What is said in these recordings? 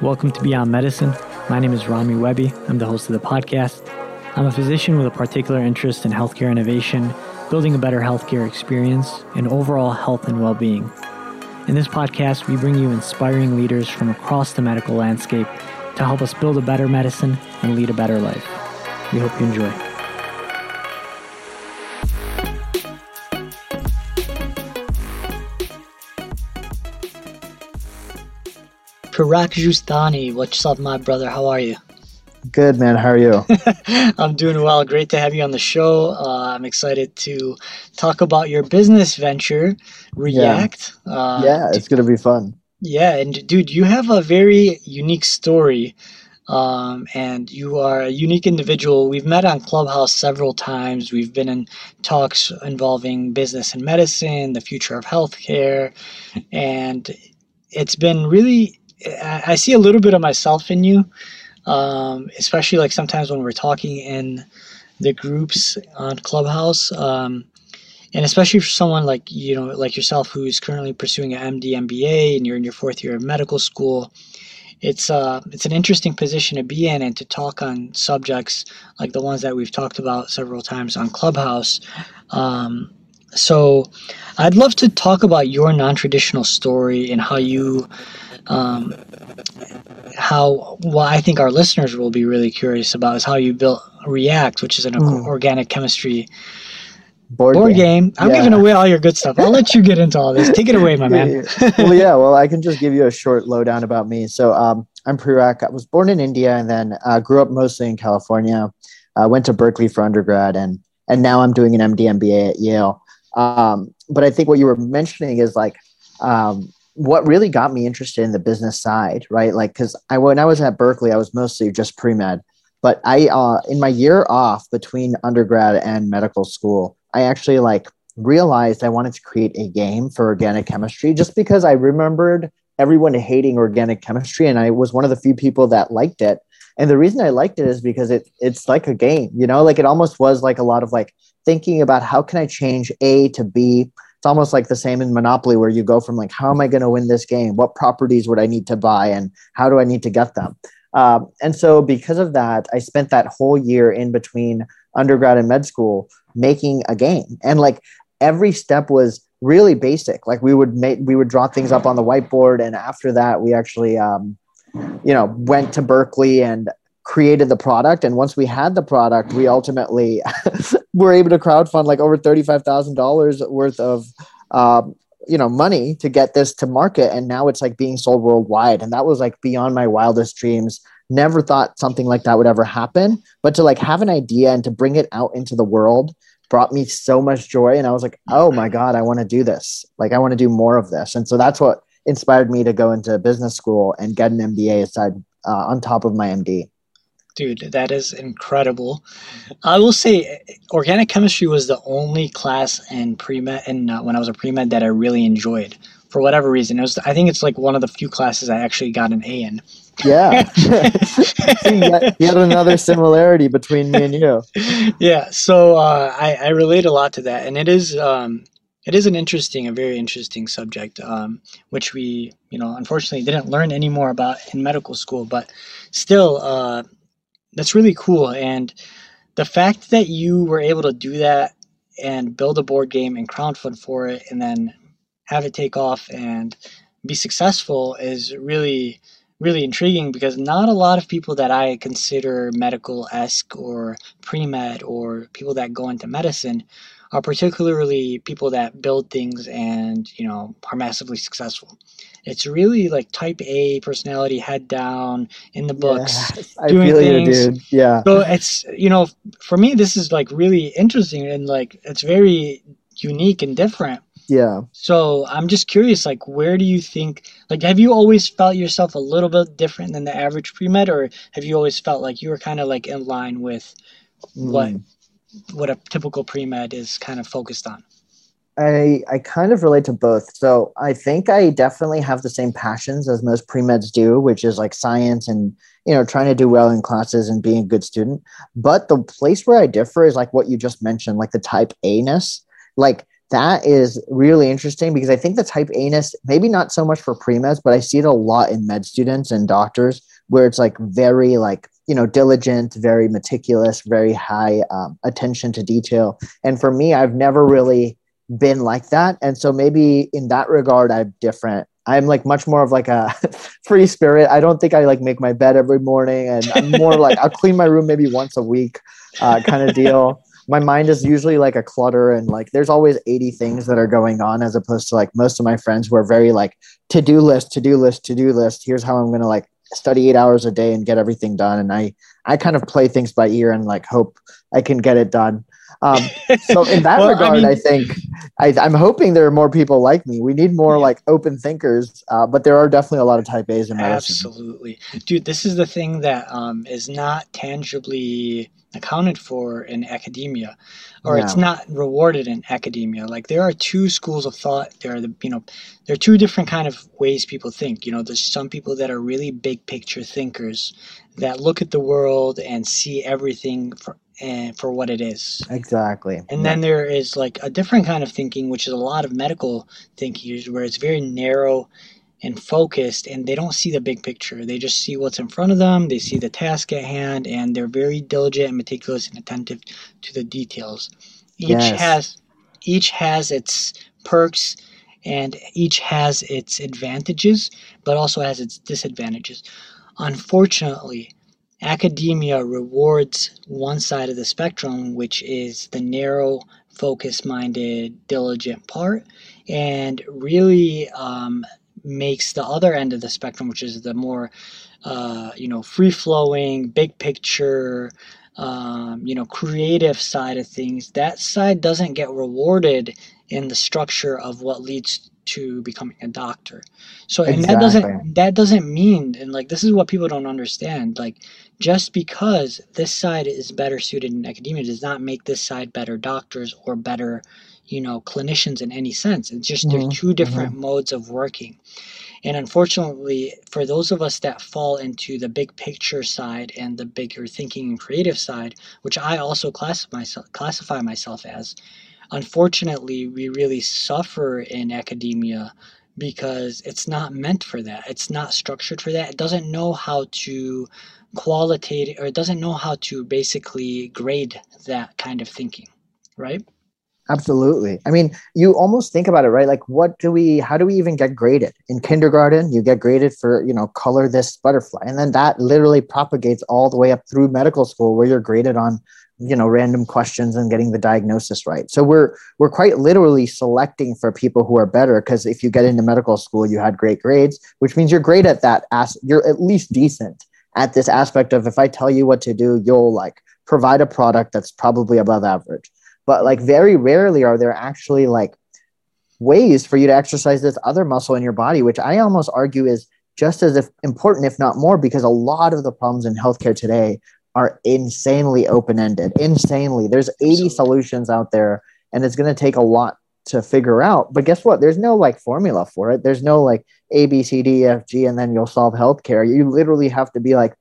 Welcome to Beyond Medicine. My name is Rami Webby. I'm the host of the podcast. I'm a physician with a particular interest in healthcare innovation, building a better healthcare experience, and overall health and well being. In this podcast, we bring you inspiring leaders from across the medical landscape to help us build a better medicine and lead a better life. We hope you enjoy. Prerak Juthani, what's up, my brother? How are you? Good, man. How are you? I'm doing well. Great to have you on the show. Uh, I'm excited to talk about your business venture, React. Yeah, uh, yeah it's going to be fun. Yeah, and dude, you have a very unique story. Um, and you are a unique individual. We've met on Clubhouse several times. We've been in talks involving business and medicine, the future of healthcare, and it's been really. I see a little bit of myself in you um, especially like sometimes when we're talking in the groups on Clubhouse. Um, and especially for someone like you know like yourself who's currently pursuing an MD MBA and you're in your fourth year of medical school, it's uh it's an interesting position to be in and to talk on subjects like the ones that we've talked about several times on Clubhouse. Um, so I'd love to talk about your non-traditional story and how you um, how what I think our listeners will be really curious about is how you built React, which is an mm. organic chemistry board, board game. game. I'm yeah. giving away all your good stuff. I'll let you get into all this. Take it away, my man. well, yeah. Well, I can just give you a short lowdown about me. So, um, I'm Prerak. I was born in India and then uh, grew up mostly in California. I went to Berkeley for undergrad and and now I'm doing an MD MBA at Yale. Um, but I think what you were mentioning is like um, what really got me interested in the business side, right? Like, because I when I was at Berkeley, I was mostly just pre med, but I uh, in my year off between undergrad and medical school, I actually like realized I wanted to create a game for organic chemistry just because I remembered everyone hating organic chemistry, and I was one of the few people that liked it. And the reason I liked it is because it it's like a game, you know, like it almost was like a lot of like thinking about how can I change A to B it's almost like the same in Monopoly where you go from like, how am I going to win this game? What properties would I need to buy and how do I need to get them? Um, and so because of that, I spent that whole year in between undergrad and med school making a game. And like every step was really basic. Like we would make, we would draw things up on the whiteboard. And after that, we actually, um, you know, went to Berkeley and created the product. And once we had the product we ultimately were able to crowdfund like over $35000 worth of um, you know money to get this to market. And now it's like being sold worldwide. And that was like beyond my wildest dreams. Never thought something like that would ever happen. But to like have an idea and to bring it out into the world brought me so much joy. And i was like oh my god i want to do this. Like i want to do more of this. And so that's what inspired me to go into business school and get an mba aside uh, on top of my md Dude, that is incredible. I will say, organic chemistry was the only class in pre med, and uh, when I was a pre med, that I really enjoyed for whatever reason. It was, I think it's like one of the few classes I actually got an A in. Yeah, yet, yet another similarity between me and you. Yeah, so uh, I, I relate a lot to that, and it is um, it is an interesting, a very interesting subject, um, which we, you know, unfortunately didn't learn any more about in medical school, but still, uh, that's really cool. And the fact that you were able to do that and build a board game and crowdfund for it and then have it take off and be successful is really really intriguing because not a lot of people that I consider medical esque or pre med or people that go into medicine are particularly people that build things and you know are massively successful. It's really like type A personality, head down in the books, yeah, doing things. You, dude. Yeah. So it's you know, for me, this is like really interesting and like it's very unique and different. Yeah. So I'm just curious, like, where do you think, like, have you always felt yourself a little bit different than the average pre med, or have you always felt like you were kind of like in line with what mm. What a typical pre med is kind of focused on? I I kind of relate to both. So I think I definitely have the same passions as most pre meds do, which is like science and you know trying to do well in classes and being a good student. But the place where I differ is like what you just mentioned, like the type A ness. Like that is really interesting because I think the type A-ness, maybe not so much for pre-meds, but I see it a lot in med students and doctors where it's like very like, you know, diligent, very meticulous, very high um, attention to detail. And for me, I've never really been like that. And so maybe in that regard, I'm different. I'm like much more of like a free spirit. I don't think I like make my bed every morning and I'm more like I'll clean my room maybe once a week uh, kind of deal my mind is usually like a clutter and like there's always 80 things that are going on as opposed to like most of my friends who are very like to-do list to-do list to-do list here's how i'm to like study eight hours a day and get everything done and i i kind of play things by ear and like hope i can get it done um, so in that well, regard, I, mean, I think I, am hoping there are more people like me. We need more yeah. like open thinkers, uh, but there are definitely a lot of type A's in medicine. Absolutely, dude. This is the thing that um, is not tangibly accounted for in academia or yeah. it's not rewarded in academia like there are two schools of thought there are the you know there are two different kind of ways people think you know there's some people that are really big picture thinkers that look at the world and see everything for and for what it is. Exactly. And yeah. then there is like a different kind of thinking, which is a lot of medical thinking, where it's very narrow and focused and they don't see the big picture. They just see what's in front of them, they see the task at hand, and they're very diligent and meticulous and attentive to the details. Each yes. has each has its perks and each has its advantages, but also has its disadvantages. Unfortunately, academia rewards one side of the spectrum, which is the narrow, focus minded, diligent part, and really um, makes the other end of the spectrum, which is the more, uh, you know, free flowing, big picture, um, you know, creative side of things, that side doesn't get rewarded in the structure of what leads to becoming a doctor. So, and exactly. that doesn't that doesn't mean, and like this is what people don't understand. Like, just because this side is better suited in academia does not make this side better doctors or better you know clinicians in any sense. It's just mm-hmm. they're two different mm-hmm. modes of working. And unfortunately for those of us that fall into the big picture side and the bigger thinking and creative side which i also classify myself, classify myself as unfortunately we really suffer in academia because it's not meant for that. It's not structured for that. It doesn't know how to qualitative or it doesn't know how to basically grade that kind of thinking right Absolutely. I mean, you almost think about it, right? Like, what do we, how do we even get graded? In kindergarten, you get graded for, you know, color this butterfly. And then that literally propagates all the way up through medical school where you're graded on, you know, random questions and getting the diagnosis right. So we're, we're quite literally selecting for people who are better because if you get into medical school, you had great grades, which means you're great at that. As, you're at least decent at this aspect of if I tell you what to do, you'll like provide a product that's probably above average but like very rarely are there actually like ways for you to exercise this other muscle in your body which i almost argue is just as if important if not more because a lot of the problems in healthcare today are insanely open-ended insanely. There's 80 Absolutely. solutions out there and it's going to take a lot to figure out. But guess what? There's no like formula for it. There's no like a b c d f g and then you'll solve healthcare. You literally have to be like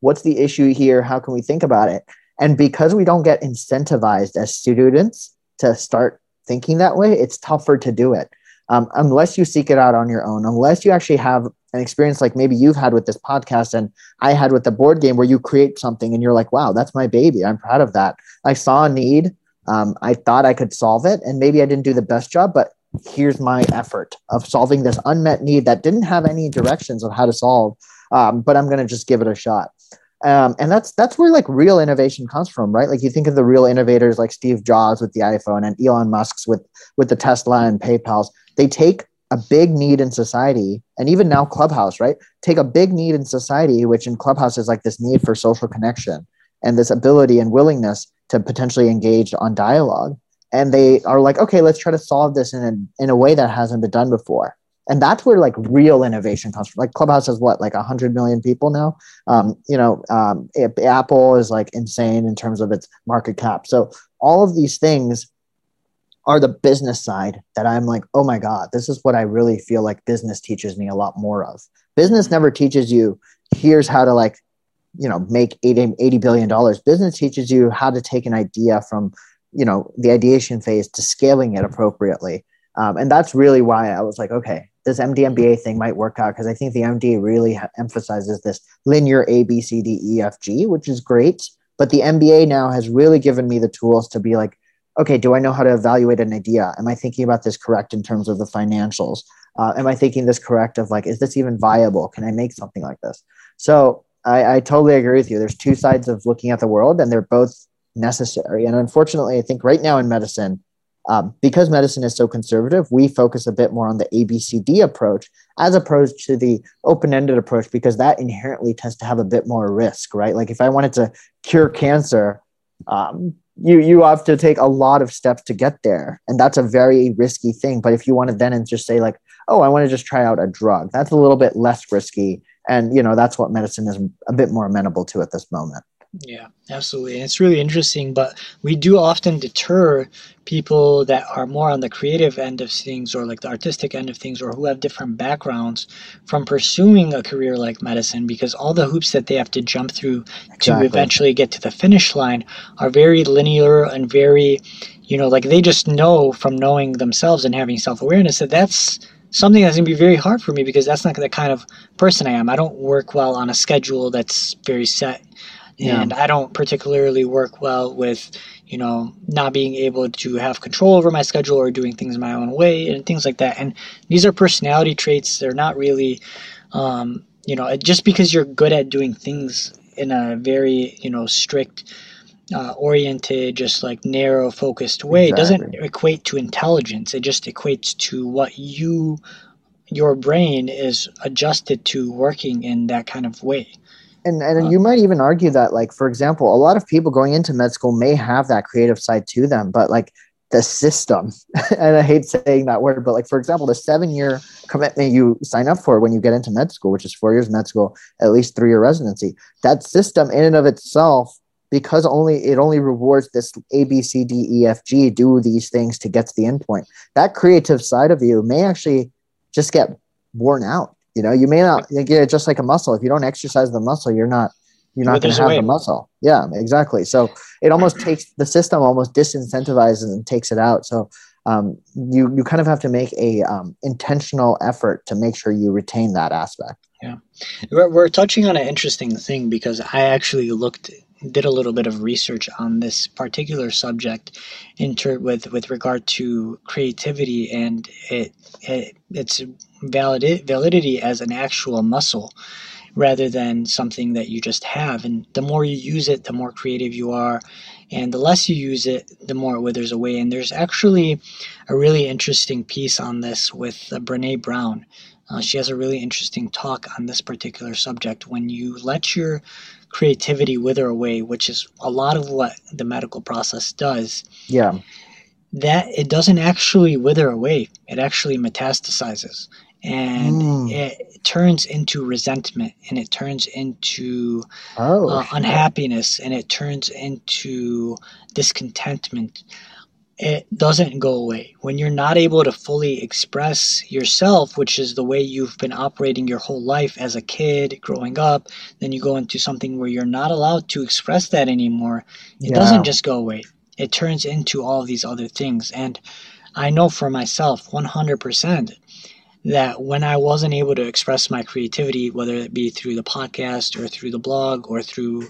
what's the issue here? How can we think about it and because we don't get incentivized as students to start thinking that way, it's tougher to do it. Um, unless you seek it out on your own, unless you actually have an experience like maybe you've had with this podcast and I had with the board game where you create something and you're like, wow, that's my baby. I'm proud of that. I saw a need. Um, I thought I could solve it. And maybe I didn't do the best job, but here's my effort of solving this unmet need that didn't have any directions of how to solve. Um, but I'm going to just give it a shot. Um, and that's that's where like real innovation comes from, right? Like you think of the real innovators like Steve Jobs with the iPhone and Elon Musk's with with the Tesla and PayPal's. They take a big need in society, and even now Clubhouse, right? Take a big need in society, which in Clubhouse is like this need for social connection and this ability and willingness to potentially engage on dialogue. And they are like, okay, let's try to solve this in a, in a way that hasn't been done before and that's where like real innovation comes from. Like clubhouse has what like 100 million people now? Um, you know um, apple is like insane in terms of its market cap. So all of these things are the business side that i'm like oh my god this is what i really feel like business teaches me a lot more of. Business never teaches you here's how to like you know make 80, 80 billion dollars. Business teaches you how to take an idea from you know the ideation phase to scaling it appropriately. Um, and that's really why i was like okay this mdmba thing might work out because i think the mda really ha- emphasizes this linear a b c d e f g which is great. But the mba now has really given me the tools to be like okay do i know how to evaluate an idea? Am i thinking about this correct in terms of the financials? Uh, am i thinking this correct of like is this even viable? Can i make something like this? So I, I totally agree with you. There's two sides of looking at the world and they're both necessary. And unfortunately, I think right now in medicine, um, because medicine is so conservative, we focus a bit more on the ABCD approach as opposed to the open ended approach because that inherently tends to have a bit more risk, right? Like if I wanted to cure cancer, um, you you have to take a lot of steps to get there, and that's a very risky thing. But if you want to then just say like, oh, I want to just try out a drug, that's a little bit less risky, and you know that's what medicine is a bit more amenable to at this moment. Yeah, absolutely. And it's really interesting, but we do often deter people that are more on the creative end of things or like the artistic end of things or who have different backgrounds from pursuing a career like medicine because all the hoops that they have to jump through exactly. to eventually get to the finish line are very linear and very, you know, like they just know from knowing themselves and having self awareness that that's something that's going to be very hard for me because that's not the kind of person I am. I don't work well on a schedule that's very set and I don't particularly work well with you know not being able to have control over my schedule or doing things my own way and things like that. And these are personality traits. They're not really um, you know just because you're good at doing things in a very you know strict uh, oriented just like narrow focused way exactly. doesn't equate to intelligence. It just equates to what you your brain is adjusted to working in that kind of way and and you might even argue that like for example a lot of people going into med school may have that creative side to them but like the system and i hate saying that word but like for example the seven year commitment you sign up for when you get into med school which is four years med school at least three year residency that system in and of itself because only it only rewards this a b c d e f g do these things to get to the endpoint that creative side of you may actually just get worn out you know, you may not get it just like a muscle. If you don't exercise the muscle, you're not you're not going to have the muscle. Yeah, exactly. So it almost takes the system almost disincentivizes and takes it out. So um, you you kind of have to make a um, intentional effort to make sure you retain that aspect. Yeah, we're, we're touching on an interesting thing because I actually looked did a little bit of research on this particular subject with with regard to creativity and it, it its valid, validity as an actual muscle rather than something that you just have. And the more you use it the more creative you are. And the less you use it the more it withers away and there's actually a really interesting piece on this with uh, brene brown. Uh, she has a really interesting talk on this particular subject. When you let your creativity wither away, which is a lot of what the medical process does. Yeah. That it doesn't actually wither away, it actually metastasizes and mm. it turns into resentment and it turns into oh, uh, unhappiness and it turns into discontentment it doesn't go away. When you're not able to fully express yourself, which is the way you've been operating your whole life as a kid, growing up, then you go into something where you're not allowed to express that anymore. It yeah. doesn't just go away, it turns into all these other things. And I know for myself 100% that when I wasn't able to express my creativity, whether it be through the podcast or through the blog or through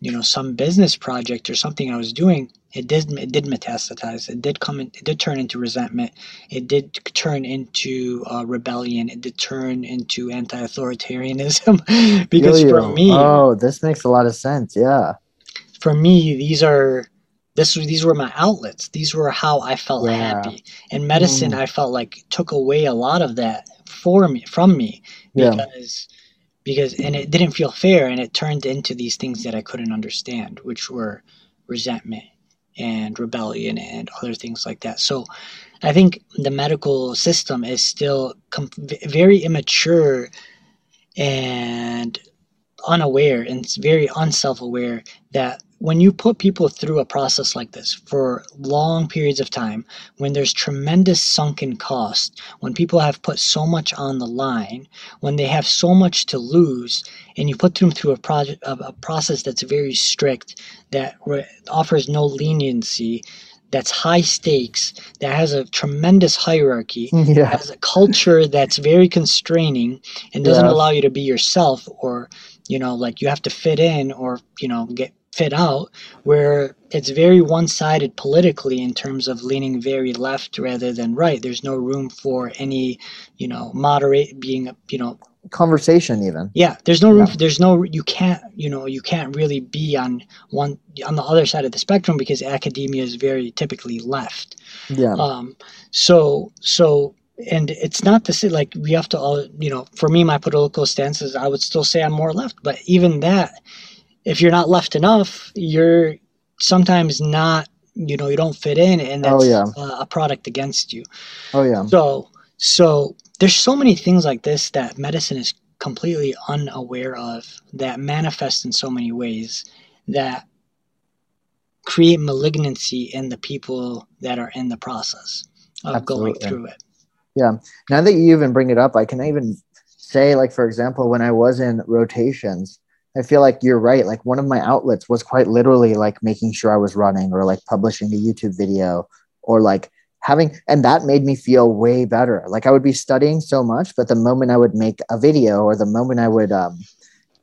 you know some business project or something I was doing, it did it did metastasize. It did come. In, it did turn into resentment. It did turn into uh, rebellion. It did turn into anti-authoritarianism. because for me, oh, this makes a lot of sense. Yeah. For me, these are this these were my outlets. These were how I felt yeah. happy. And medicine, mm. I felt like took away a lot of that for me from me because. Yeah. Because and it didn't feel fair, and it turned into these things that I couldn't understand, which were resentment and rebellion and other things like that. So I think the medical system is still com- very immature and unaware and very unself aware that when you put people through a process like this for long periods of time, when there's tremendous sunken cost, when people have put so much on the line, when they have so much to lose, and you put them through a project a process that's very strict, that re- offers no leniency, that's high stakes, that has a tremendous hierarchy, Yeah. has a culture that's very constraining and doesn't Yeah. allow you to be yourself or you know like you have to fit in or you know get fit out where it's very one-sided politically in terms of leaning very left rather than right there's no room for any you know moderate being you know Conversation, even. yeah there's no room Yeah. there's no you can't you know you can't really be on one on the other side of the spectrum because academia is very typically left Yeah. um, so so and it's not to say like we have to all you know for me my political stances i would still say i'm more left but even that if you're not left enough you're sometimes not you know you don't fit in and Oh, that's yeah. a, a product against you Oh yeah. so so there's so many things like this that medicine is completely unaware of that manifest in so many ways that create malignancy in the people that are in the process of going through it. Yeah. Now that you even bring it up, I can even say, like, for example, when I was in rotations, I feel like you're right. Like, one of my outlets was quite literally like making sure I was running or like publishing a YouTube video or like having, and that made me feel way better. Like, I would be studying so much, but the moment I would make a video or the moment I would, um,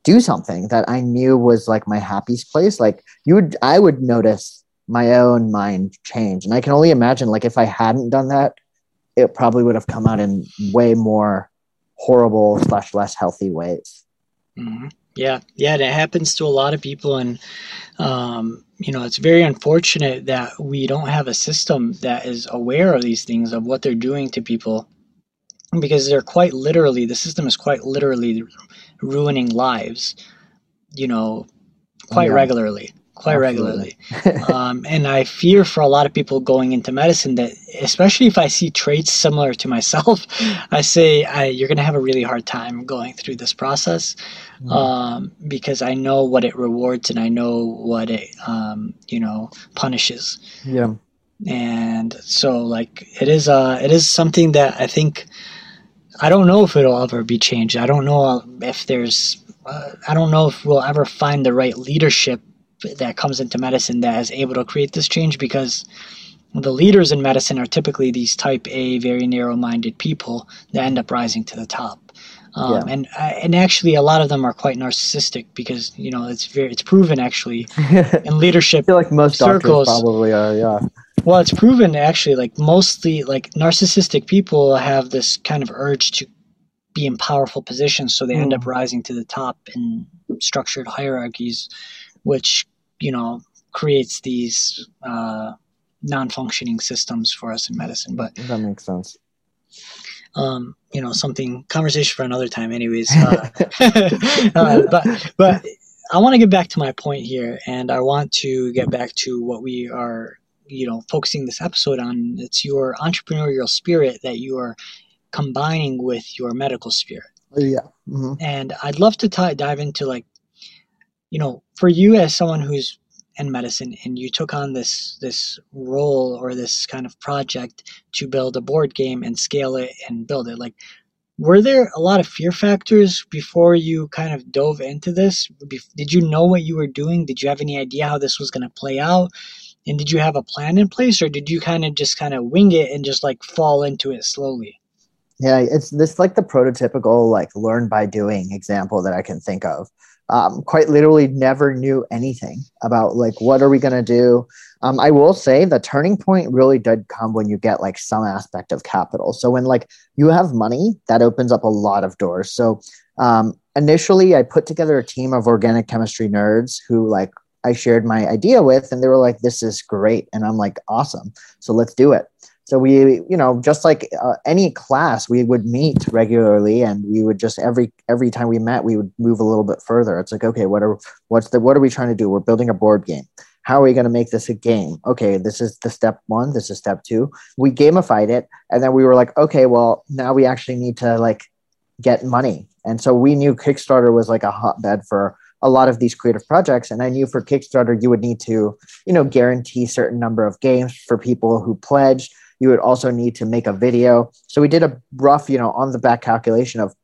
do something that I knew was like my happiest place, like you would, I would notice my own mind change. And I can only imagine, like, if I hadn't done that, it probably would have come out in way more horrible slash less healthy ways. hmm Yeah, yeah, it happens to a lot of people, and um, you know it's very unfortunate that we don't have a system that is aware of these things of what they're doing to people, because they're quite literally the system is quite literally ruining lives, you know, quite Yeah. regularly, quite Absolutely. regularly. um, and I fear for a lot of people going into medicine that, especially if I see traits similar to myself, I say I, you're going to have a really hard time going through this process Mm. um, because I know what it rewards and I know what it, um, you know, punishes. yeah. And so, like, it is, uh, it is something that I think I don't know if it'll ever be changed. I don't know if there's, uh, I don't know if we'll ever find the right leadership that comes into medicine that is able to create this change because the leaders in medicine are typically these type A, very narrow-minded people that end up rising to the top. Um, Yeah. And uh, and actually, a lot of them are quite narcissistic because you know it's very it's proven actually in leadership I feel like most Circles. doctors probably are. Yeah. well, it's proven actually like mostly like narcissistic people have this kind of urge to be in powerful positions, so they end up rising to the top in structured hierarchies, which you know creates these uh, non-functioning systems for us in medicine. But That makes sense. um, you know, something conversation for another time, anyways. Uh, uh, but but I want to get back to my point here, and I want to get back to what we are, you know, focusing this episode on. It's your entrepreneurial spirit that you are combining with your medical spirit, yeah. hmm and I'd love to t- dive into like, you know, for you as someone who's in medicine and you took on this this role or this kind of project to build a board game and scale it and build it like were there a lot of fear factors before you kind of dove into this? Did you know what you were doing? Did you have any idea how this was going to play out? And did you have a plan in place or did you kind of just kind of wing it and just like fall into it slowly? Yeah, it's this like the prototypical like learn by doing example that I can think of. Um, quite literally, never knew anything about like what are we gonna do. Um, I will say the turning point really did come when you get like some aspect of capital. So when like you have money, that opens up a lot of doors. So um, initially, I put together a team of organic chemistry nerds who like I shared my idea with, and they were like, "This is great," and I'm like, "Awesome!" So let's do it. So we, you know, just like uh, any class, we would meet regularly, and we would just every every time we met, we would move a little bit further. It's like, okay, what are what's the what are we trying to do? We're building a board game. How are we going to make this a game? Okay, this is the step one. This is step two. We gamified it, and then we were like, okay, well, now we actually need to like get money. And so we knew Kickstarter was like a hotbed for a lot of these creative projects and i knew for kickstarter you would need to you know guarantee certain number of games for people who pledged you would also need to make a video so we did a rough you know on the back calculation of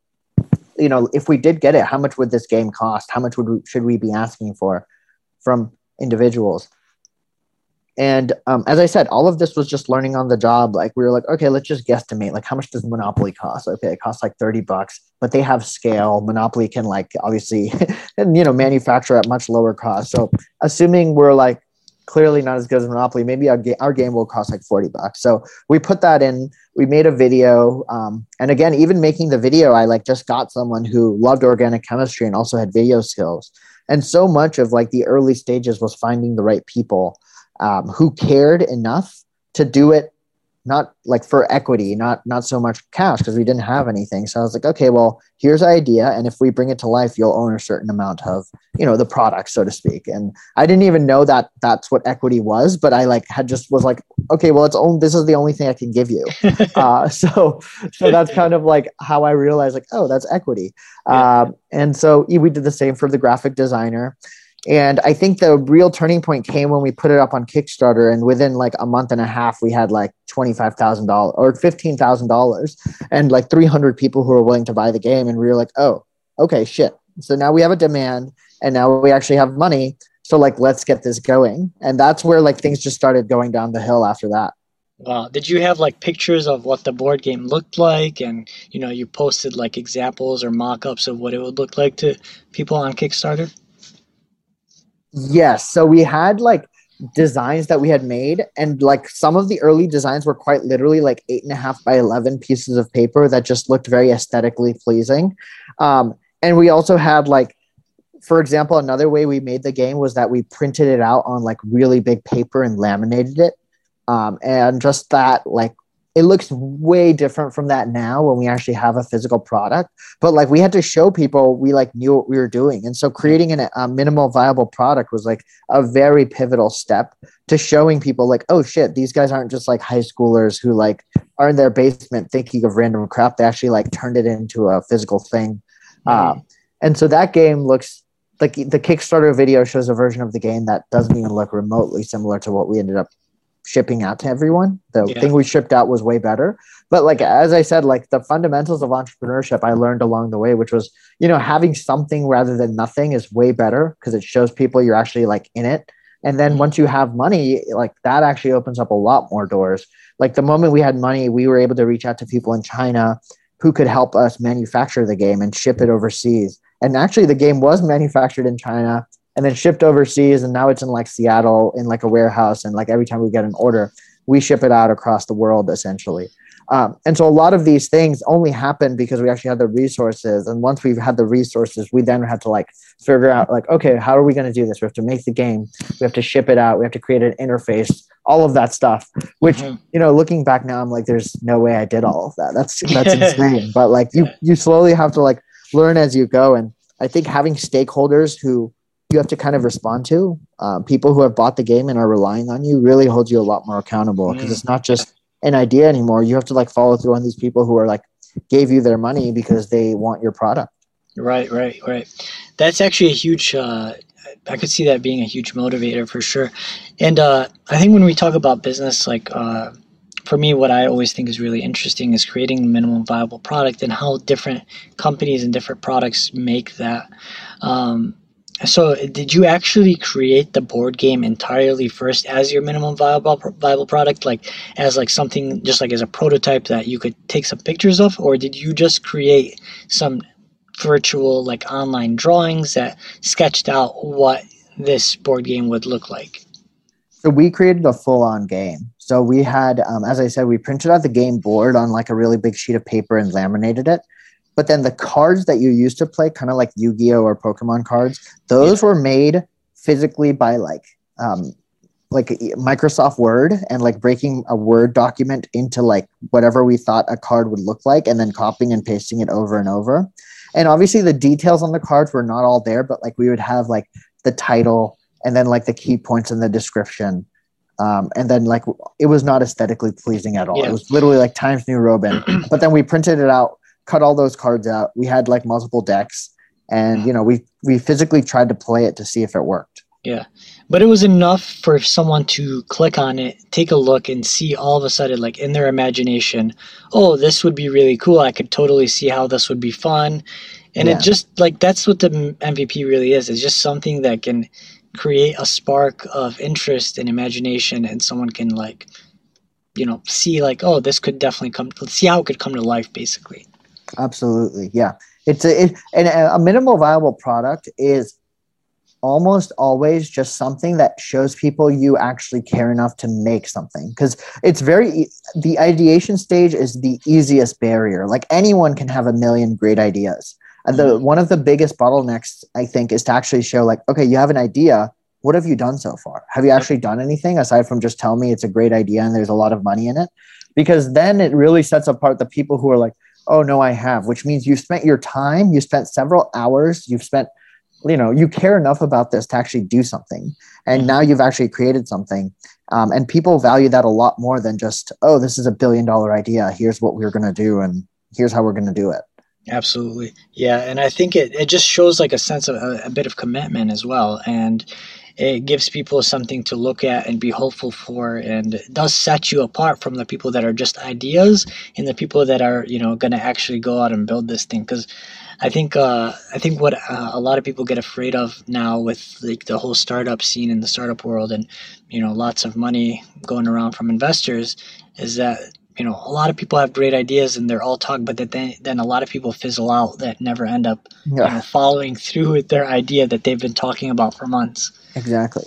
you know if we did get it how much would this game cost how much would we, should we be asking for from individuals and um, as I said, all of this was just learning on the job. Like we were like, okay, let's just guesstimate. Like how much does Monopoly cost? Okay, it costs like thirty bucks, but they have scale. Monopoly can like obviously, and you know, manufacture at much lower cost. So assuming we're like clearly not as good as Monopoly, maybe our, ga- our game will cost like forty bucks. So we put that in. We made a video, um, and again, even making the video, I like just got someone who loved organic chemistry and also had video skills. And so much of like the early stages was finding the right people um, who cared enough to do it not like for equity not not so much cash because we didn't have anything. So i was like okay well here's an idea and if we bring it to life you'll own a certain amount of you know the product so to speak. And i didn't even know that that's what equity was but i like had just was like okay well it's only this is the only thing i can give you. Uh, so so that's kind of like how i realized like oh that's equity. Yeah. um, and so we did the same for the graphic designer and I think the real turning point came when we put it up on Kickstarter, and within like a month and a half, we had like twenty five thousand dollars or fifteen thousand dollars, and like three hundred people who were willing to buy the game. And we were like, oh, okay, shit. So now we have a demand, and now we actually have money. So like, let's get this going. And that's where like things just started going down the hill after that. Wow. Did you have like pictures of what the board game looked like and you know you posted like examples or mock-ups of what it would look like to people on Kickstarter? Yes. So we had like designs that we had made, and like some of the early designs were quite literally like eight and a half by 11 pieces of paper that just looked very aesthetically pleasing. Um, and we also had like, for example, another way we made the game was that we printed it out on like really big paper and laminated it. Um, and just that like it looks way different from that now when we actually have a physical product. But like we had to show people we like knew what we were doing. And so creating an, a minimal viable product was like a very pivotal step to showing people like oh shit these guys aren't just like high schoolers who like are in their basement thinking of random crap. They actually like turned it into a physical thing. Mm-hmm. uh, and so that game looks like the kickstarter video shows a version of the game that doesn't even look remotely similar to what we ended up shipping out to everyone. The yeah. thing we shipped out was way better. But like as I said, like the fundamentals of entrepreneurship I learned along the way, which was, you know, having something rather than nothing is way better because it shows people you're actually like in it. And then mm-hmm. once you have money, like that actually opens up a lot more doors. Like the moment we had money, we were able to reach out to people in China who could help us manufacture the game and ship it overseas. And actually the game was manufactured in China and then shipped overseas and now it's in like seattle in like a warehouse and like every time we get an order we ship it out across the world essentially. Um, and so a lot of these things only happen because we actually had the resources and once we've had the resources we then had to like figure out like okay how are we going to do this? We have to make the game we have to ship it out we have to create an interface all of that stuff which mm-hmm. you know looking back now i'm like there's no way i did all of that. That's that's insane. But like you you slowly have to like learn as you go and i think having stakeholders who you have to kind of respond to. Uh, people who have bought the game and are relying on you really hold you a lot more accountable because mm. it's not just an idea anymore. You have to like follow through on these people who are like gave you their money because they want your product. Right, right, right. That's actually a huge. Uh, I could see that being a huge motivator for sure. And uh, I think when we talk about business, like uh, for me, what I always think is really interesting is creating minimum viable product and how different companies and different products make that. Um, so, did you actually create the board game entirely first as your minimum viable viable product, like as like something just like as a prototype that you could take some pictures of, or did you just create some virtual like online drawings that sketched out what this board game would look like? So we created a full-on game. So we had, um, as I said, we printed out the game board on like a really big sheet of paper and laminated it. But then the cards that you used to play, kind of like Yu Gi Oh or Pokemon cards, those yeah. were made physically by like um, like Microsoft Word and like breaking a Word document into like whatever we thought a card would look like, and then copying and pasting it over and over. And obviously, the details on the cards were not all there, but like we would have like the title and then like the key points in the description. Um, and then like it was not aesthetically pleasing at all. Yeah. It was literally like Times New Roman. but then we printed it out cut all those cards out. We had like multiple decks and you know we we physically tried to play it to see if it worked. Yeah. But it was enough for someone to click on it take a look and see all of a sudden like in their imagination oh this would be really cool. I could totally see how this would be fun. And yeah. it just like that's what the mvp really is. It's just something that can create a spark of interest and imagination and someone can like you know see like oh this could definitely come see how it could come to life basically absolutely yeah. It's a it, and a minimal viable product is almost always just something that shows people you actually care enough to make something because it's very the ideation stage is the easiest barrier. Like anyone can have a million great ideas. And the mm-hmm. one of the biggest bottlenecks i think is to actually show like okay you have an idea. What have you done so far? Have you actually done anything aside from just tell me it's a great idea and there's a lot of money in it? Because then it really sets apart the people who are like oh no i have which means you spent your time you spent several hours you've spent you know you care enough about this to actually do something. And mm-hmm. now you've actually created something. Um, and people value that a lot more than just oh this is a billion dollar idea. Here's what we're going to do and here's how we're going to do it. Absolutely. Yeah. And i think it, it just shows like a sense of a, a bit of commitment as well. And it gives people something to look at and be hopeful for and it does set you apart from the people that are just ideas and the people that are you know going to actually go out and build this thing because i think uh, i think what uh, a lot of people get afraid of now with like the whole startup scene in the startup world and you know lots of money going around from investors is that you know a lot of people have great ideas and they're all talk but then then a lot of people fizzle out that never end up yeah. you know, following through with their idea that they've been talking about for months Exactly.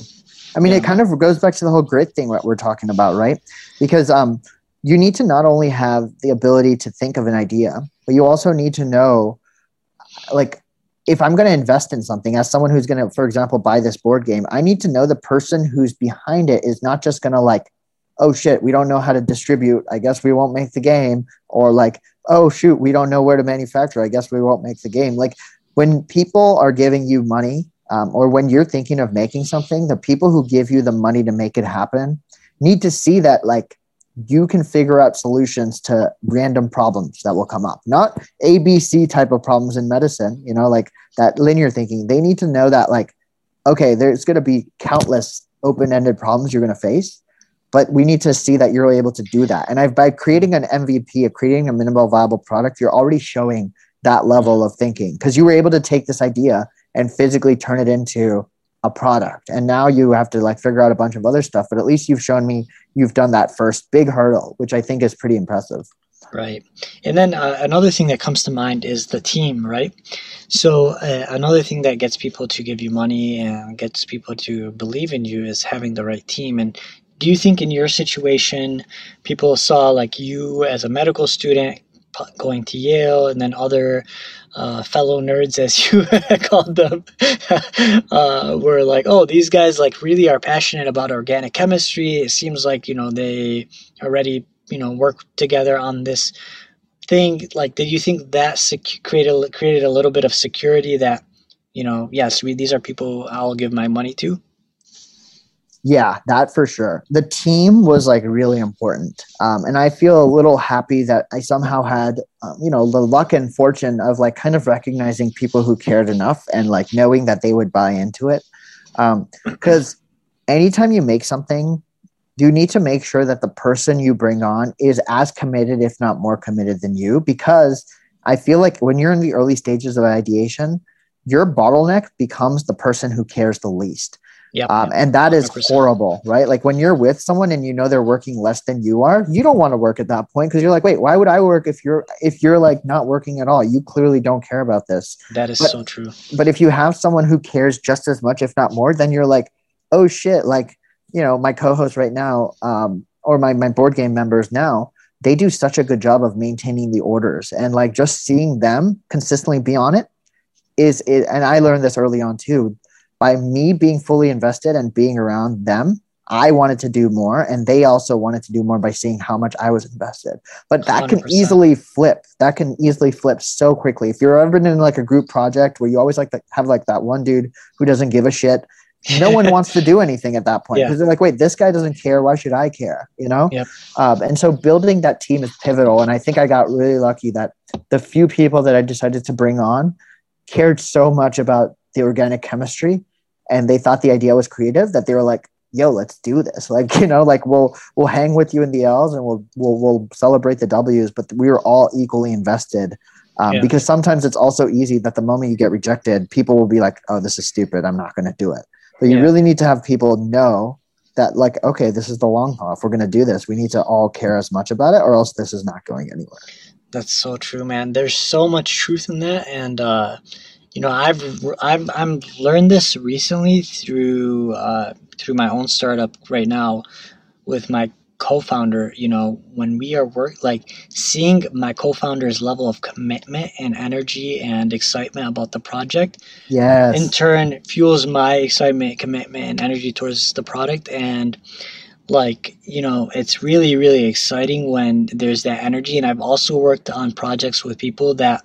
I mean, yeah. it kind of goes back to the whole grit thing that we're talking about, right? Because um, you need to not only have the ability to think of an idea, but you also need to know, like, if I'm going to invest in something, as someone who's going to, for example, buy this board game, I need to know the person who's behind it is not just going to like, oh shit, we don't know how to distribute. I guess we won't make the game, or like, oh shoot, we don't know where to manufacture. I guess we won't make the game. Like when people are giving you money um, or when you're thinking of making something, the people who give you the money to make it happen need to see that like you can figure out solutions to random problems that will come up, not ABC type of problems in medicine, you know, like that linear thinking. They need to know that like, okay, there's going to be countless open-ended problems you're going to face but we need to see that you're able to do that. And I've, by creating an MVP, of creating a minimal viable product, you're already showing that level of thinking because you were able to take this idea and physically turn it into a product. And now you have to like figure out a bunch of other stuff, but at least you've shown me you've done that first big hurdle, which I think is pretty impressive. Right. And then uh, another thing that comes to mind is the team, right? So, uh, another thing that gets people to give you money and gets people to believe in you is having the right team. And do you think in your situation, people saw like you as a medical student going to Yale and then other uh, fellow nerds, as you called them, uh, were like, oh, these guys like really are passionate about organic chemistry. It seems like you know they already you know work together on this thing. Like, did you think that sec- created created a little bit of security that you know, yes, we, these are people I'll give my money to? Yeah, that for sure. The team was like really important. Um, and I feel a little happy that I somehow had, um, you know, the luck and fortune of like kind of recognizing people who cared enough and like knowing that they would buy into it. Because um, anytime you make something, you need to make sure that the person you bring on is as committed, if not more committed than you. Because I feel like when you're in the early stages of ideation, your bottleneck becomes the person who cares the least yeah, um, and that is 100%. horrible, right? Like when you're with someone and you know they're working less than you are, you don't want to work at that point because you're like, wait, why would I work if you're if you're like not working at all? You clearly don't care about this. That is but, so true. But if you have someone who cares just as much, if not more, then you're like, oh shit, like you know, my co-host right now, um, or my my board game members now, they do such a good job of maintaining the orders and like just seeing them consistently be on it is. And I learned this early on too by me being fully invested and being around them, I wanted to do more, and they also wanted to do more by seeing how much I was invested. But that 100%. can easily flip. That can easily flip so quickly. If you're ever in like a group project where you always like to have like that one dude who doesn't give a shit, no one wants to do anything at that point because yeah. they're like, wait, this guy doesn't care. Why should I care? You know? Yep. Um, and so building that team is pivotal. And I think I got really lucky that the few people that I decided to bring on cared so much about the organic chemistry and they thought the idea was creative that they were like yo let's do this. Like you know like we'll we'll hang with you in the l's and we'll we'll, we'll celebrate the w's but we were all equally invested. Um, yeah. because sometimes it's also easy that the moment you get rejected people will be like oh this is stupid. I'm not going to do it. But you yeah. really need to have people know that like okay this is the long haul. If we're going to do this we need to all care as much about it or else this is not going anywhere. That's so true man. There's so much truth in that and uh you know i've i've i'm learned this recently through uh through my own startup right now with my co-founder you know when we are work like seeing my co-founder's level of commitment and energy and excitement about the project yes. in turn fuels my excitement commitment and energy towards the product. And like you know it's really really exciting when there's that energy. And i've also worked on projects with people that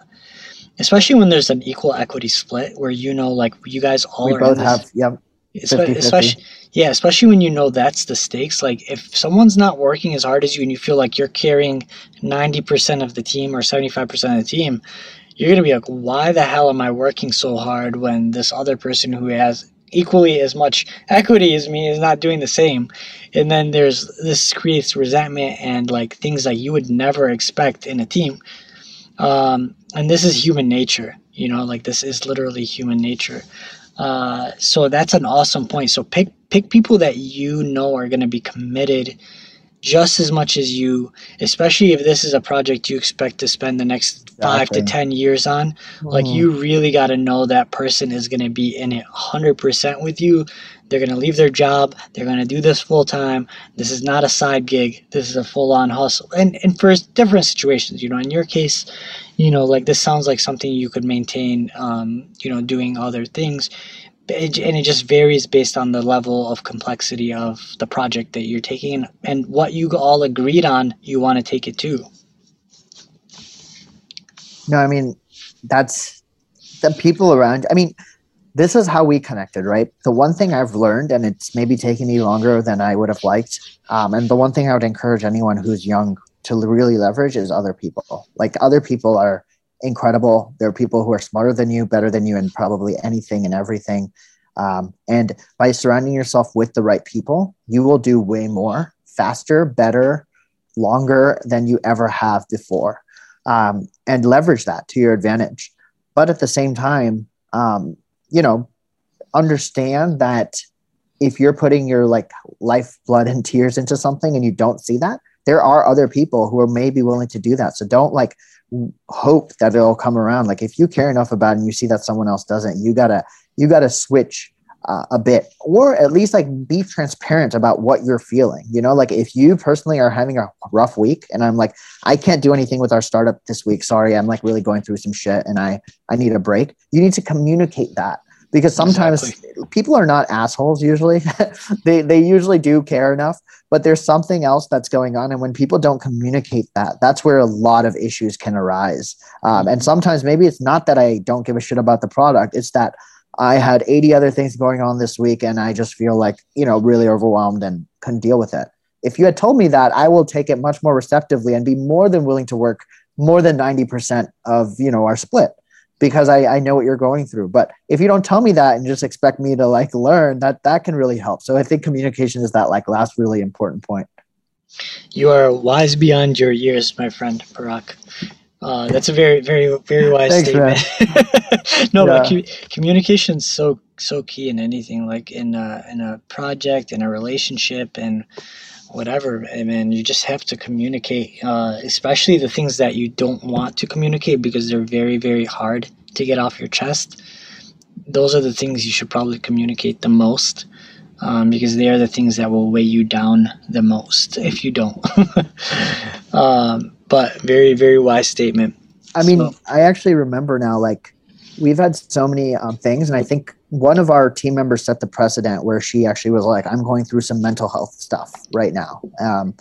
especially when there's an equal equity split where you know like you guys all we both have yep 50, especially yeah, especially when you know that's the stakes. Like if someone's not working as hard as you and you feel like you're carrying 90% of the team or 75% of the team, you're going to be like, why the hell am I working so hard when this other person who has equally as much equity as me is not doing the same? And then there's this creates resentment and like things that you would never expect in a team. Um, and this is human nature, you know, like this is literally human nature. Uh, so that's an awesome point. So pick pick people that you know are going to be committed just as much as you, especially if this is a project you expect to spend the next exactly. five to ten years on. Mm-hmm. Like you really got to know that person is going to be in it hundred percent with you. They're going to leave their job. They're going to do this full time. This is not a side gig. This is a full on hustle. And and for different situations, you know, in your case, you know, like this sounds like something you could maintain, um, you know, doing other things. It, and it just varies based on the level of complexity of the project that you're taking and what you all agreed on you want to take it to. No, I mean, that's the people around. I mean, this is how we connected, right? The one thing I've learned, and it's maybe taken me longer than I would have liked, um, and the one thing I would encourage anyone who's young to really leverage is other people. Like other people are incredible. There are people who are smarter than you, better than you, and probably anything and everything. Um, and by surrounding yourself with the right people, you will do way more, faster, better, longer than you ever have before, um, and leverage that to your advantage. But at the same time, um, you know, understand that if you're putting your like life, blood, and tears into something and you don't see that, there are other people who are maybe willing to do that. So don't like hope that it'll come around. Like if you care enough about it and you see that someone else doesn't, you gotta you gotta switch uh, a bit, or at least like be transparent about what you're feeling. You know, like if you personally are having a rough week, and I'm like, I can't do anything with our startup this week. Sorry, I'm like really going through some shit, and I I need a break. You need to communicate that because sometimes exactly. people are not assholes usually they they usually do care enough but there's something else that's going on and when people don't communicate that that's where a lot of issues can arise um, and sometimes maybe it's not that i don't give a shit about the product it's that i had 80 other things going on this week and i just feel like you know really overwhelmed and couldn't deal with it if you had told me that i will take it much more receptively and be more than willing to work more than 90% of you know our split because I, I know what you're going through. But if you don't tell me that and just expect me to like learn, that that can really help. So I think communication is that like last really important point. You are wise beyond your years, my friend Prerak. Uh, that's a very, very, very wise Thanks, statement. no, yeah. but cu- communication is so so key in anything, like in a, in a project, in a relationship, and whatever. I mean, you just have to communicate, uh, especially the things that you don't want to communicate because they're very, very hard to get off your chest. Those are the things you should probably communicate the most um, because they are the things that will weigh you down the most if you don't. um, but very, very wise statement. I mean, so. I actually remember now, like, we've had so many um, things, and I think one of our team members set the precedent where she actually was like, "I'm going through some mental health stuff right now," um,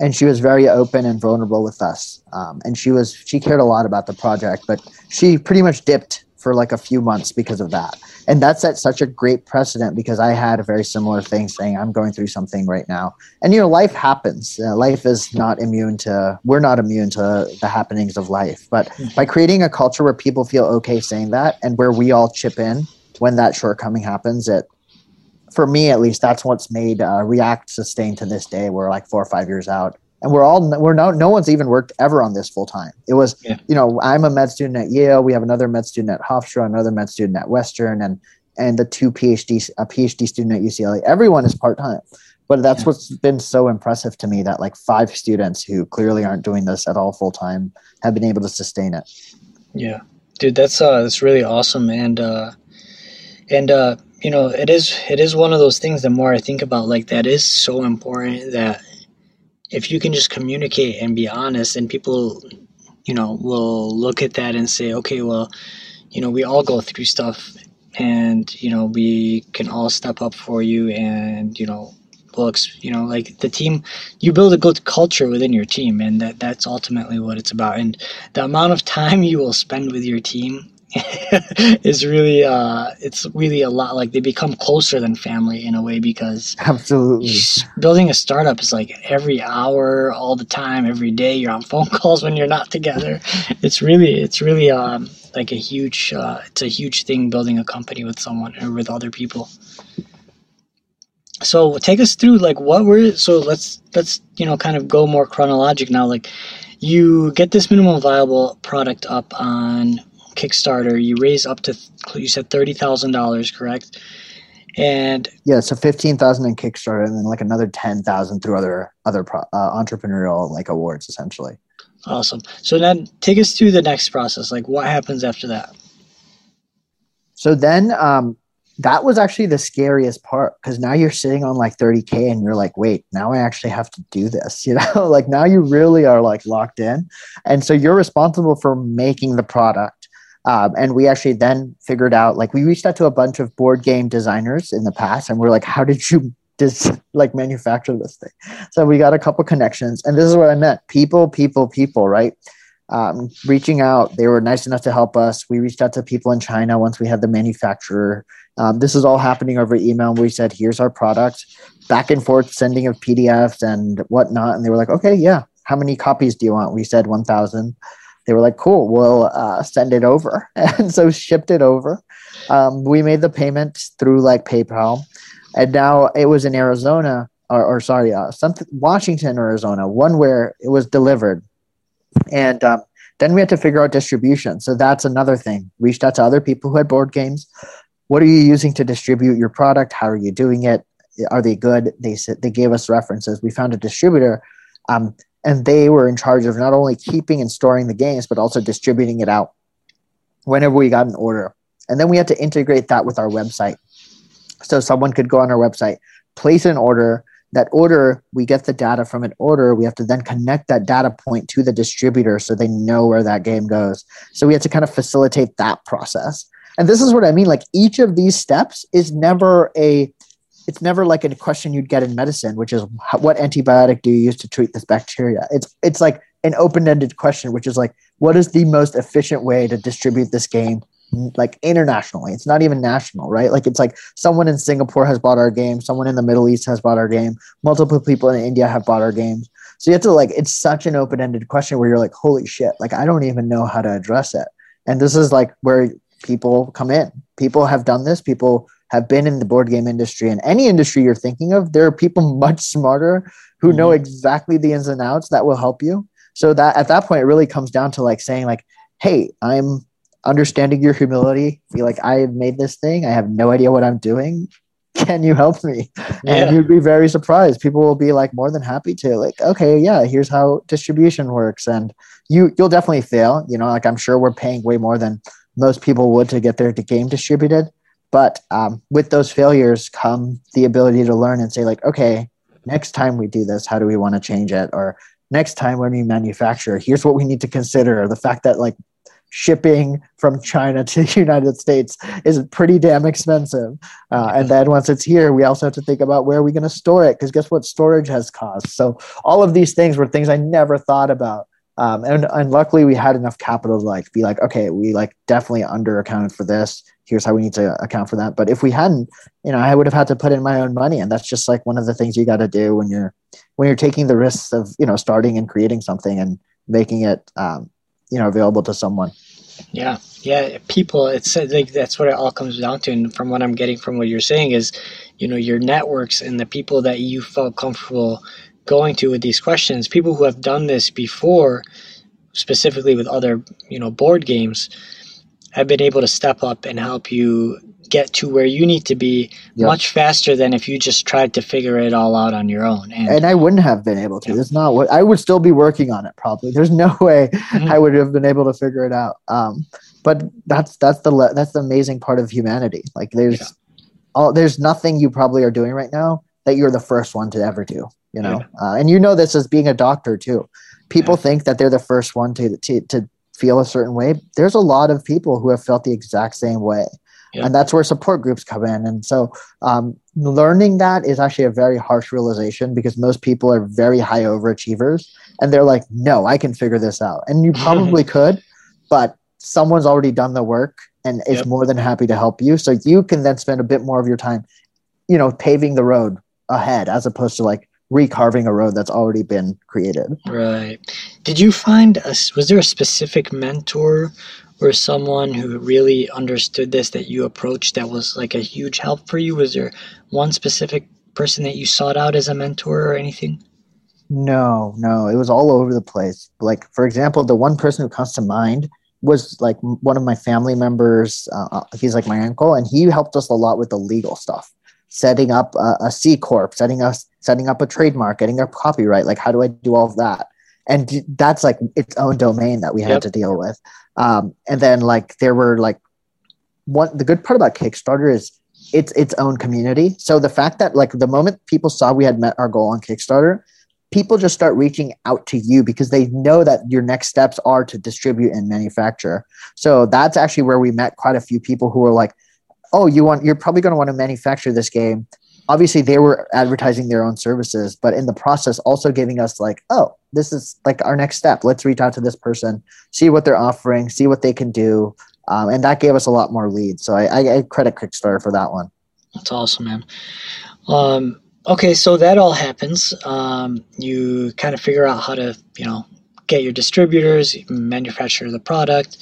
and she was very open and vulnerable with us. Um, and she was she cared a lot about the project, but she pretty much dipped for like a few months because of that. And that set such a great precedent because I had a very similar thing saying, I'm going through something right now. And, you know, life happens. Uh, life is not immune to, we're not immune to the happenings of life. But mm-hmm. by creating a culture where people feel okay saying that and where we all chip in when that shortcoming happens, it, for me at least, that's what's made uh, React sustain to this day. We're like four or five years out and we're all we're no no one's even worked ever on this full time. It was yeah. you know I'm a med student at Yale. We have another med student at Hofstra, another med student at Western, and and the two PhD a PhD student at UCLA. Everyone is part time, but that's yeah. what's been so impressive to me that like five students who clearly aren't doing this at all full time have been able to sustain it. Yeah, dude, that's uh that's really awesome, and uh, and uh, you know it is it is one of those things. The more I think about like that is so important that if you can just communicate and be honest and people you know will look at that and say okay well you know we all go through stuff and you know we can all step up for you and you know looks you know like the team you build a good culture within your team and that that's ultimately what it's about and the amount of time you will spend with your team is really uh it's really a lot like they become closer than family in a way because absolutely. building a startup is like every hour all the time every day you're on phone calls when you're not together. It's really it's really um like a huge uh it's a huge thing building a company with someone or with other people. So take us through like what were so let's let's you know kind of go more chronologic now. Like you get this minimum viable product up on Kickstarter, you raise up to you said thirty thousand dollars, correct? And yeah, so fifteen thousand in Kickstarter, and then like another ten thousand through other other pro, uh, entrepreneurial like awards, essentially. Awesome. So then, take us through the next process. Like, what happens after that? So then, um, that was actually the scariest part because now you're sitting on like 30k and you're like wait now i actually have to do this you know like now you really are like locked in and so you're responsible for making the product um, and we actually then figured out like we reached out to a bunch of board game designers in the past and we're like how did you just like manufacture this thing? So we got a couple connections and this is what i meant. People people people right? Um, reaching out they were nice enough to help us. We reached out to people in china once we had the manufacturer. Um, this is all happening over email we said here's our product. Back and forth sending of pdfs and whatnot and they were like okay yeah. How many copies do you want? We said 1000 they were like, cool, we'll uh, send it over. And so shipped it over. Um, we made the payment through like PayPal. And now it was in Arizona, or, or sorry, uh, something, Washington, Arizona, one where it was delivered. And um, then we had to figure out distribution. So that's another thing. Reached out to other people who had board games. What are you using to distribute your product? How are you doing it? Are they good? They said they gave us references. We found a distributor. Um, and they were in charge of not only keeping and storing the games but also distributing it out whenever we got an order. And then we had to integrate that with our website. So someone could go on our website place an order. That order we get the data from an order. We have to then connect that data point to the distributor so they know where that game goes. So we had to kind of facilitate that process. And this is what i mean like each of these steps is never a it's never like a question you'd get in medicine, which is what antibiotic do you use to treat this bacteria? It's it's like an open-ended question, which is like, what is the most efficient way to distribute this game like internationally? It's not even national, right? Like it's like someone in Singapore has bought our game, someone in the Middle East has bought our game, multiple people in India have bought our games. So you have to like, it's such an open-ended question where you're like, holy shit, like I don't even know how to address it. And this is like where people come in. People have done this. People have been in the board game industry and any industry you're thinking of, there are people much smarter who mm-hmm. know exactly the ins and outs that will help you. So that at that point, it really comes down to like saying like, "Hey, I'm understanding your humility. Feel like I have made this thing. I have no idea what I'm doing. Can you help me?" Yeah. And you'd be very surprised. People will be like more than happy to. Like, okay, yeah, here's how distribution works, and you you'll definitely fail. You know, like I'm sure we're paying way more than most people would to get their game distributed but um, with those failures come the ability to learn and say, like, okay, next time we do this, how do we want to change it? Or next time when we manufacture, here's what we need to consider. The fact that like shipping from China to the United States is pretty damn expensive. Uh, and then once it's here, we also have to think about where are we going to store it? Because guess what? Storage has costs. So all of these things were things I never thought about Um, and, and luckily we had enough capital to like be like, okay, we like definitely under accounted for this. Here's how we need to account for that. But if we hadn't, you know, I would have had to put in my own money. And that's just like one of the things you got to do when you're, when you're taking the risks of, you know, starting and creating something and making it, um, you know, available to someone. Yeah. Yeah. People, it's like, that's what it all comes down to. And from what I'm getting from what you're saying is, you know, your networks and the people that you felt comfortable going to with these questions, people who have done this before, specifically with other, you know, board games, have been able to step up and help you get to where you need to be yep. much faster than if you just tried to figure it all out on your own. And, and I wouldn't have been able to. It's not what I would still be working on it. Probably. There's no way mm-hmm. I would have been able to figure it out. Um, but that's that's the that's the amazing part of humanity. Like there's yeah. all there's nothing you probably are doing right now that you're the first one to ever do you know? Uh, and you know this as being a doctor too. People yeah. think that they're the first one to, to to feel a certain way. There's a lot of people who have felt the exact same way. Yeah. and that's where support groups come in. And so um, learning that is actually a very harsh realization because most people are very high overachievers and they're like no i can figure this out. And you probably could but someone's already done the work and is yep. more than happy to help you. So you can then spend a bit more of your time you know paving the road ahead as opposed to like recarving a road that's already been created. Right. Did you find a, was there a specific mentor or someone who really understood this that you approached that was like a huge help for you? Was there one specific person that you sought out as a mentor or anything? No, no, it was all over the place. Like for example, the one person who comes to mind was like one of my family members. Uh, uh he's like my uncle, and he helped us a lot with the legal stuff setting up a, a C corp, setting us setting up a trademark, getting a copyright. Like, how do I do all of that? And that's like its own domain that we had yep. to deal with. Um, and then like there were like one the good part about Kickstarter is it's its own community. So the fact that like the moment people saw we had met our goal on Kickstarter, people just start reaching out to you because they know that your next steps are to distribute and manufacture. So that's actually where we met quite a few people who were like, oh, you want you're probably going to want to manufacture this game. Obviously, they were advertising their own services, but in the process, also giving us like, oh, this is like our next step. Let's reach out to this person, see what they're offering, see what they can do, um, and that gave us a lot more leads. So I, I, credit Kickstarter for that one. That's awesome, man. Um, okay, so that all happens. Um, you kind of figure out how to, you know, get your distributors, manufacture the product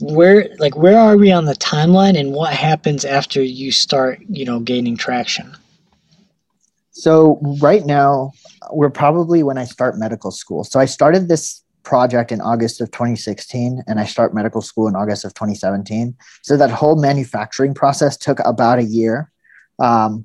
where like where are we on the timeline and what happens after you start you know gaining traction? So right now we're probably when i start medical school. So i started this project in august of 2016 and i start medical school in august of 2017 so that whole manufacturing process took about a year. Um,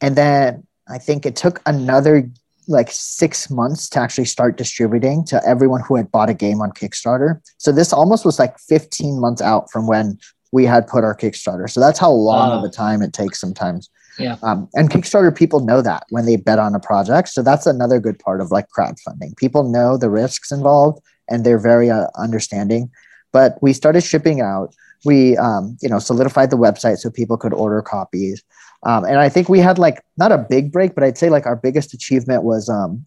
and then i think it took another like six months to actually start distributing to everyone who had bought a game on Kickstarter. So this almost was like 15 months out from when we had put our Kickstarter. So that's how long of a time it takes sometimes. Yeah. Um, and Kickstarter people know that when they bet on a project. So that's another good part of like crowdfunding. People know the risks involved and they're very uh, understanding. But we started shipping out. We, um, you know, solidified the website so people could order copies. Um, and I think we had like not a big break, but I'd say like our biggest achievement was um,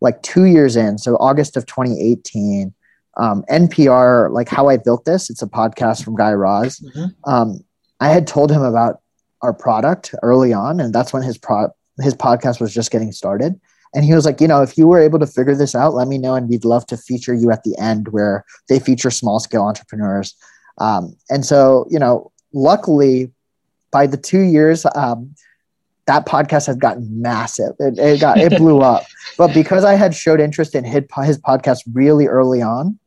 like two years in. So August of 2018, um, NPR, like how I built this. It's a podcast from Guy Raz. Mm-hmm. Um, I had told him about our product early on, and that's when his pro his podcast was just getting started. And he was like, you know, if you were able to figure this out, let me know, and we'd love to feature you at the end where they feature small scale entrepreneurs. Um, and so, you know, luckily by the two years, um, that podcast had gotten massive. It, it got it blew up. But because I had showed interest in his, his podcast really early on,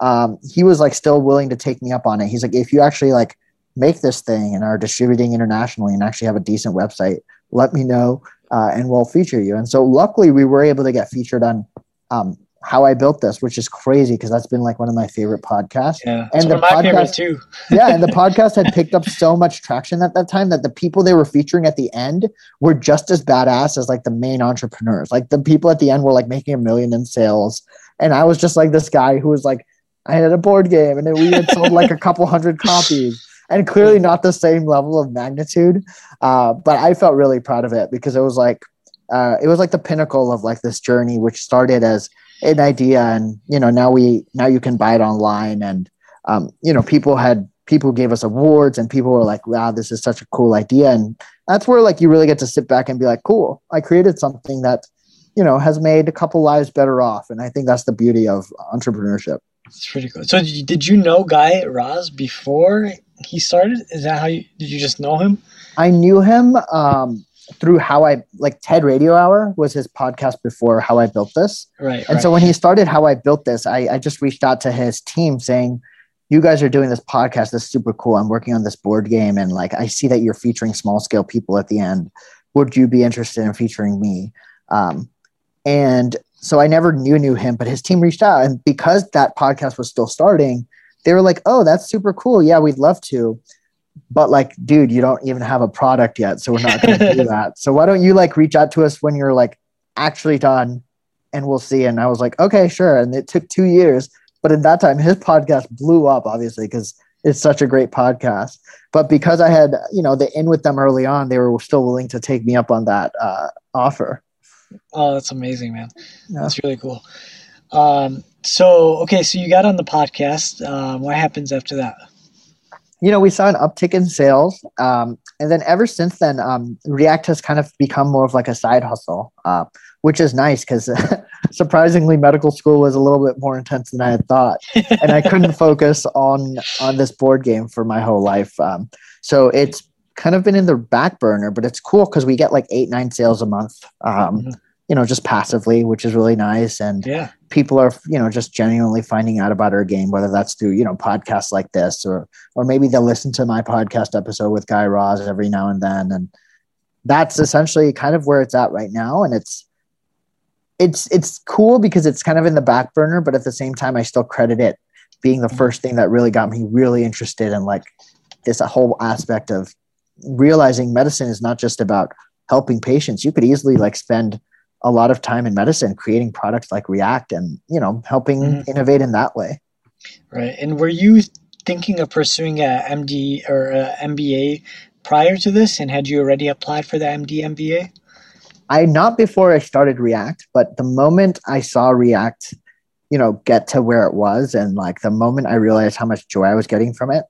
um, he was like still willing to take me up on it. He's like, if you actually like make this thing and are distributing internationally and actually have a decent website, let me know uh, and we'll feature you. And so luckily we were able to get featured on um, how I built this, which is crazy because that's been like one of my favorite podcasts. Yeah, and the podcast too. yeah, and the podcast had picked up so much traction at that time that the people they were featuring at the end were just as badass as like the main entrepreneurs. Like the people at the end were like making a million in sales, and I was just like this guy who was like, I had a board game and we had sold like a couple hundred copies. And clearly not the same level of magnitude, uh, but I felt really proud of it because it was like uh, it was like the pinnacle of like this journey, which started as an idea, and you know now we now you can buy it online, and um, you know people had people gave us awards, and people were like, "Wow, this is such a cool idea," and that's where like you really get to sit back and be like, "Cool, I created something that." You know, has made a couple lives better off, and I think that's the beauty of entrepreneurship. It's pretty cool. So, did you know Guy Raz before he started? Is that how you did? You just know him? I knew him um, through how I like TED Radio Hour was his podcast before How I Built This. Right. And right. so when he started How I Built This, I, I just reached out to his team saying, "You guys are doing this podcast. That's super cool. I'm working on this board game, and like I see that you're featuring small scale people at the end. Would you be interested in featuring me?" Um, and so I never knew knew him, but his team reached out, and because that podcast was still starting, they were like, "Oh, that's super cool. Yeah, we'd love to." But like, dude, you don't even have a product yet, so we're not going to do that. So why don't you like reach out to us when you're like actually done, and we'll see. And I was like, okay, sure. And it took two years, but in that time, his podcast blew up, obviously, because it's such a great podcast. But because I had, you know, the in with them early on, they were still willing to take me up on that uh, offer. Oh, that's amazing, man. Yeah. That's really cool. Um, so, okay, so you got on the podcast. Um, what happens after that? You know, we saw an uptick in sales. Um, and then ever since then, um, React has kind of become more of like a side hustle, uh, which is nice because surprisingly, medical school was a little bit more intense than I had thought. and I couldn't focus on, on this board game for my whole life. Um, so it's kind of been in the back burner, but it's cool because we get like eight, nine sales a month. Um, mm-hmm you know, just passively, which is really nice. And yeah. people are, you know, just genuinely finding out about our game, whether that's through, you know, podcasts like this or or maybe they'll listen to my podcast episode with Guy Raz every now and then. And that's essentially kind of where it's at right now. And it's it's it's cool because it's kind of in the back burner, but at the same time I still credit it being the first thing that really got me really interested in like this whole aspect of realizing medicine is not just about helping patients. You could easily like spend a lot of time in medicine creating products like React and you know helping mm-hmm. innovate in that way. Right. And were you thinking of pursuing a MD or a MBA prior to this, and had you already applied for the MD MBA? I not before I started React, but the moment I saw React, you know, get to where it was, and like the moment I realized how much joy I was getting from it,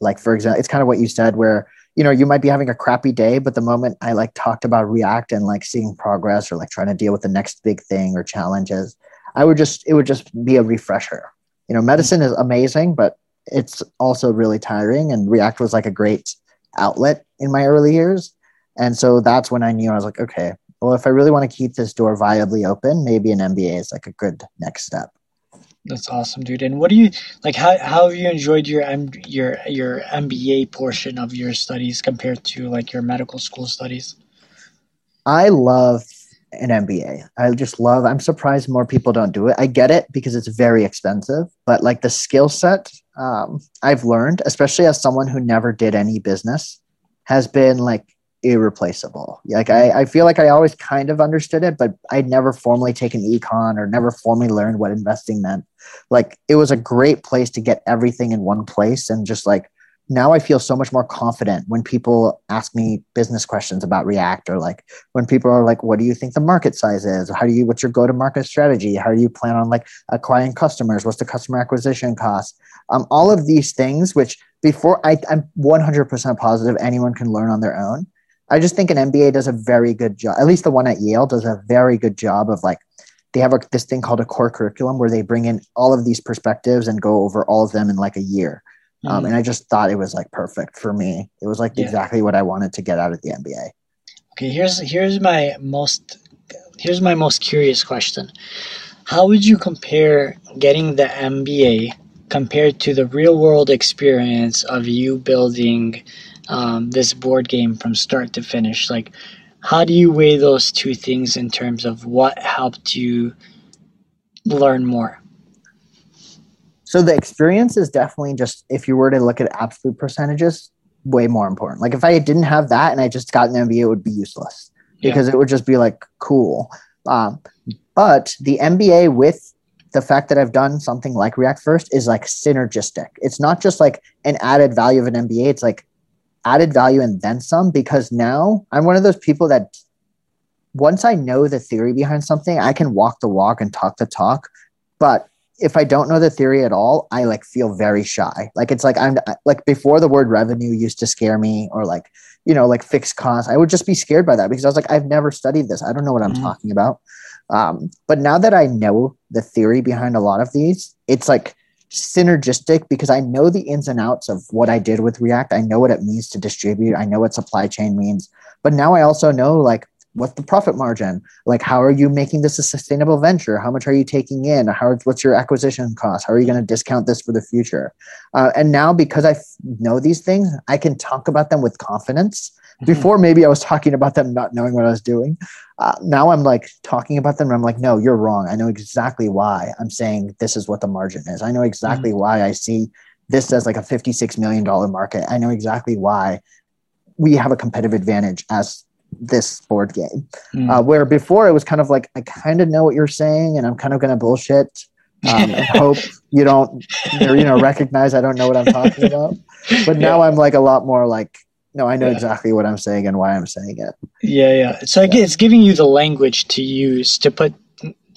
like for example, it's kind of what you said, where you know you might be having a crappy day but the moment i like talked about react and like seeing progress or like trying to deal with the next big thing or challenges i would just it would just be a refresher. You know medicine is amazing but it's also really tiring and react was like a great outlet in my early years. And so that's when i knew i was like okay well if i really want to keep this door viably open maybe an mba is like a good next step that's awesome, dude. And what do you like? How, how have you enjoyed your M, your your MBA portion of your studies compared to like your medical school studies? I love an MBA. I just love. I'm surprised more people don't do it. I get it because it's very expensive, but like the skill set um, I've learned, especially as someone who never did any business, has been like irreplaceable. Like I, I feel like I always kind of understood it, but I'd never formally taken econ or never formally learned what investing meant. Like it was a great place to get everything in one place and just like now I feel so much more confident when people ask me business questions about React or like when people are like, what do you think the market size is? How do you, what's your go to market strategy? How do you plan on like acquiring customers? What's the customer acquisition cost? Um, all of these things, which before I, I'm 100% positive anyone can learn on their own. I just think an MBA does a very good job. At least the one at Yale does a very good job of like they have a, this thing called a core curriculum where they bring in all of these perspectives and go over all of them in like a year. Mm-hmm. Um, and I just thought it was like perfect for me. It was like yeah. exactly what I wanted to get out of the MBA. Okay, here's here's my most here's my most curious question. How would you compare getting the MBA compared to the real world experience of you building um, this board game from start to finish? Like, how do you weigh those two things in terms of what helped you learn more? So the experience is definitely just if you were to look at absolute percentages, way more important. Like if I didn't have that and I just got an MBA, it would be useless because yeah. it would just be like cool. Um, but the MBA with the fact that I've done something like React First is like synergistic. It's not just like an added value of an MBA. It's like added value and then some because now I'm one of those people that once I know the theory behind something, I can walk the walk and talk the talk. But if I don't know the theory at all, I like feel very shy. Like it's like I'm like before the word revenue used to scare me or like, you know, like fixed costs. I would just be scared by that because I was like, I've never studied this. I don't know what I'm mm-hmm. talking about. Um, but now that I know the theory behind a lot of these, it's like synergistic because I know the ins and outs of what I did with React. I know what it means to distribute. I know what supply chain means. But now I also know like what's the profit margin? Like how are you making this a sustainable venture? How much are you taking in? How what's your acquisition cost? How are you going to discount this for the future? Uh, and now because I f- know these things, I can talk about them with confidence. Before, maybe I was talking about them not knowing what I was doing. Uh, now I'm like talking about them. I'm like, no, you're wrong. I know exactly why I'm saying this is what the margin is. I know exactly mm-hmm. why I see this as like a $56 million market. I know exactly why we have a competitive advantage as this board game. Mm. Uh, where before it was kind of like, I kind of know what you're saying and I'm kind of going to bullshit um, and hope you don't, you know, recognize I don't know what I'm talking about. But now. I'm like a lot more like, no, I know yeah. exactly what I'm saying and why I'm saying it. Yeah, yeah. So yeah. it's giving you the language to use to put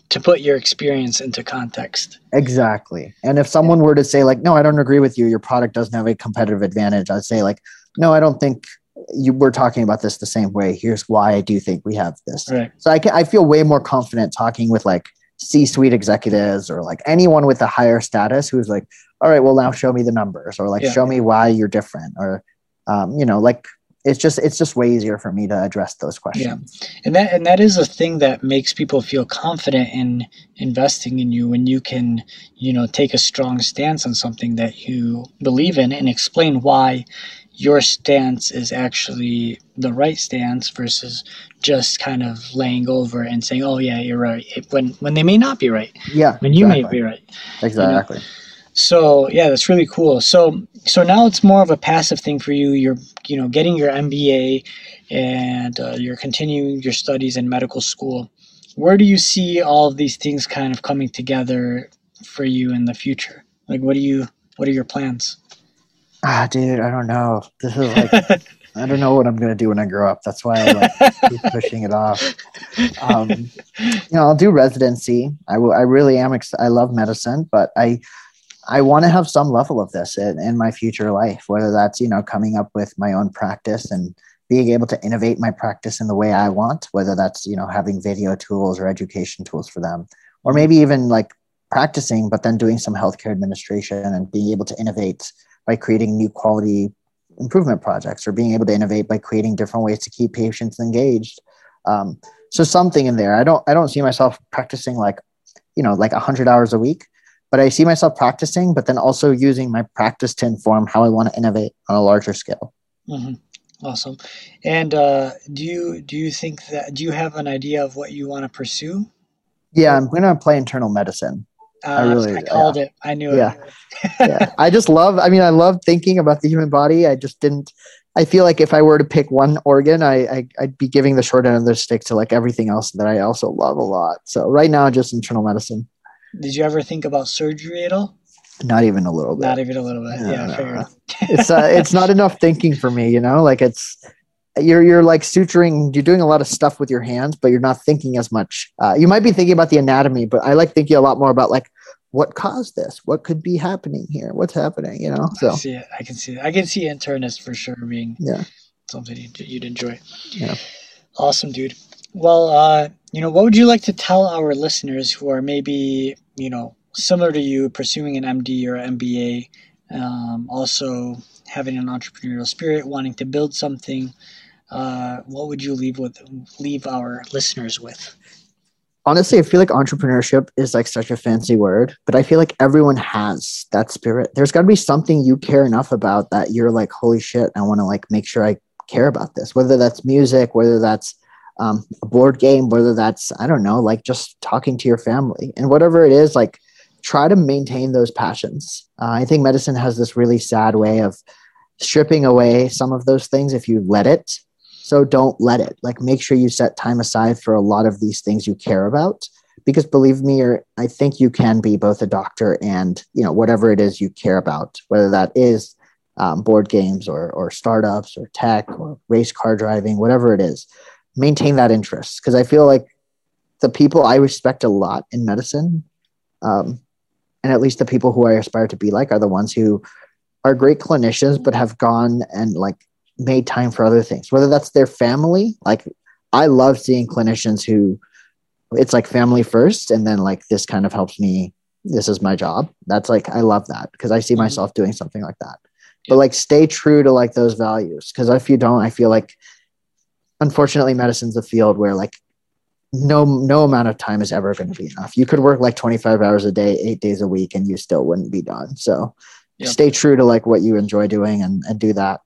to put your experience into context. Exactly. And if someone were to say like, "No, I don't agree with you. Your product doesn't have a competitive advantage," I'd say like, "No, I don't think you were talking about this the same way. Here's why I do think we have this." Right. So I can, I feel way more confident talking with like C-suite executives or like anyone with a higher status who's like, "All right, well now show me the numbers," or like, yeah. "Show me why you're different," or um, you know, like it's just it's just way easier for me to address those questions. Yeah, and that and that is a thing that makes people feel confident in investing in you when you can, you know, take a strong stance on something that you believe in and explain why your stance is actually the right stance versus just kind of laying over and saying, "Oh yeah, you're right," when when they may not be right. Yeah, when you exactly. may be right. Exactly. You know? So yeah, that's really cool. So so now it's more of a passive thing for you. You're you know getting your MBA and uh, you're continuing your studies in medical school. Where do you see all of these things kind of coming together for you in the future? Like what do you what are your plans? Ah, dude, I don't know. This is like I don't know what I'm gonna do when I grow up. That's why I like keep pushing it off. Um, you know, I'll do residency. I will. I really am. Ex- I love medicine, but I I want to have some level of this in, in my future life, whether that's, you know, coming up with my own practice and being able to innovate my practice in the way I want, whether that's, you know, having video tools or education tools for them, or maybe even like practicing, but then doing some healthcare administration and being able to innovate by creating new quality improvement projects or being able to innovate by creating different ways to keep patients engaged. Um, so something in there. I don't, I don't see myself practicing like, you know, like hundred hours a week, but I see myself practicing, but then also using my practice to inform how I want to innovate on a larger scale. Mm-hmm. Awesome. And uh, do you do you think that do you have an idea of what you want to pursue? Yeah, I'm going to play internal medicine. Uh, I really I called yeah. it. I knew yeah. it. yeah. I just love. I mean, I love thinking about the human body. I just didn't. I feel like if I were to pick one organ, I, I would be giving the short end of the stick to like everything else that I also love a lot. So right now, just internal medicine. Did you ever think about surgery at all? Not even a little bit. Not even a little bit. No, yeah, no. it's uh, it's not enough thinking for me. You know, like it's you're you're like suturing. You're doing a lot of stuff with your hands, but you're not thinking as much. Uh, you might be thinking about the anatomy, but I like thinking a lot more about like what caused this, what could be happening here, what's happening. You know, so I see it. I can see it. I can see internist for sure being yeah something you'd, you'd enjoy. Yeah. Awesome, dude. Well, uh, you know, what would you like to tell our listeners who are maybe, you know, similar to you, pursuing an MD or MBA, um, also having an entrepreneurial spirit, wanting to build something? Uh, what would you leave with leave our listeners with? Honestly, I feel like entrepreneurship is like such a fancy word, but I feel like everyone has that spirit. There's got to be something you care enough about that you're like, holy shit, I want to like make sure I care about this. Whether that's music, whether that's um, a board game, whether that's, I don't know, like just talking to your family and whatever it is, like try to maintain those passions. Uh, I think medicine has this really sad way of stripping away some of those things if you let it. So don't let it. Like make sure you set time aside for a lot of these things you care about because believe me I think you can be both a doctor and you know whatever it is you care about, whether that is um, board games or or startups or tech or race car driving, whatever it is maintain that interest because I feel like the people I respect a lot in medicine, um, and at least the people who I aspire to be like, are the ones who are great clinicians but have gone and like made time for other things, whether that's their family. Like I love seeing clinicians who it's like family first, and then like this kind of helps me. This is my job. That's like I love that because I see mm-hmm. myself doing something like that. But like stay true to like those values because if you don't, I feel like unfortunately medicine's a field where like no no amount of time is ever going to be enough. You could work like 25 hours a day, 8 days a week and you still wouldn't be done. So yep. stay true to like what you enjoy doing and and do that.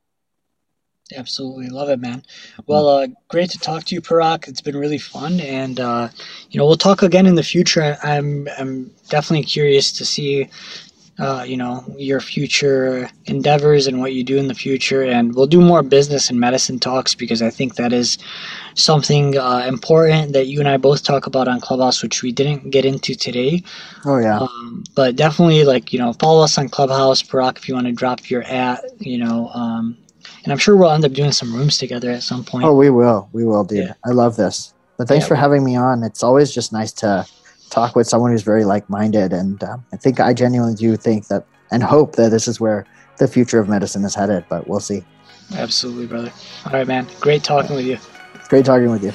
Absolutely love it, man. Well, uh, great to talk to you, Prerak. It's been really fun, and uh, you know we'll talk again in the future. I'm I'm definitely curious to see uh, you know your future endeavors and what you do in the future. And we'll do more business and medicine talks because i think that is something uh, important that you and i both talk about on clubhouse which we didn't get into today. Oh yeah. Um, but definitely like you know follow us on clubhouse Prerak if you want to drop your at you know um, and i'm sure we'll end up doing some rooms together at some point. Oh we will. We will dude. Yeah. i love this. But thanks yeah, for having me on. It's always just nice to talk with someone who's very like-minded and uh, i think i genuinely do think that and hope that this is where the future of medicine is headed but we'll see. Absolutely brother. All right man. Great talking with you. Great talking with you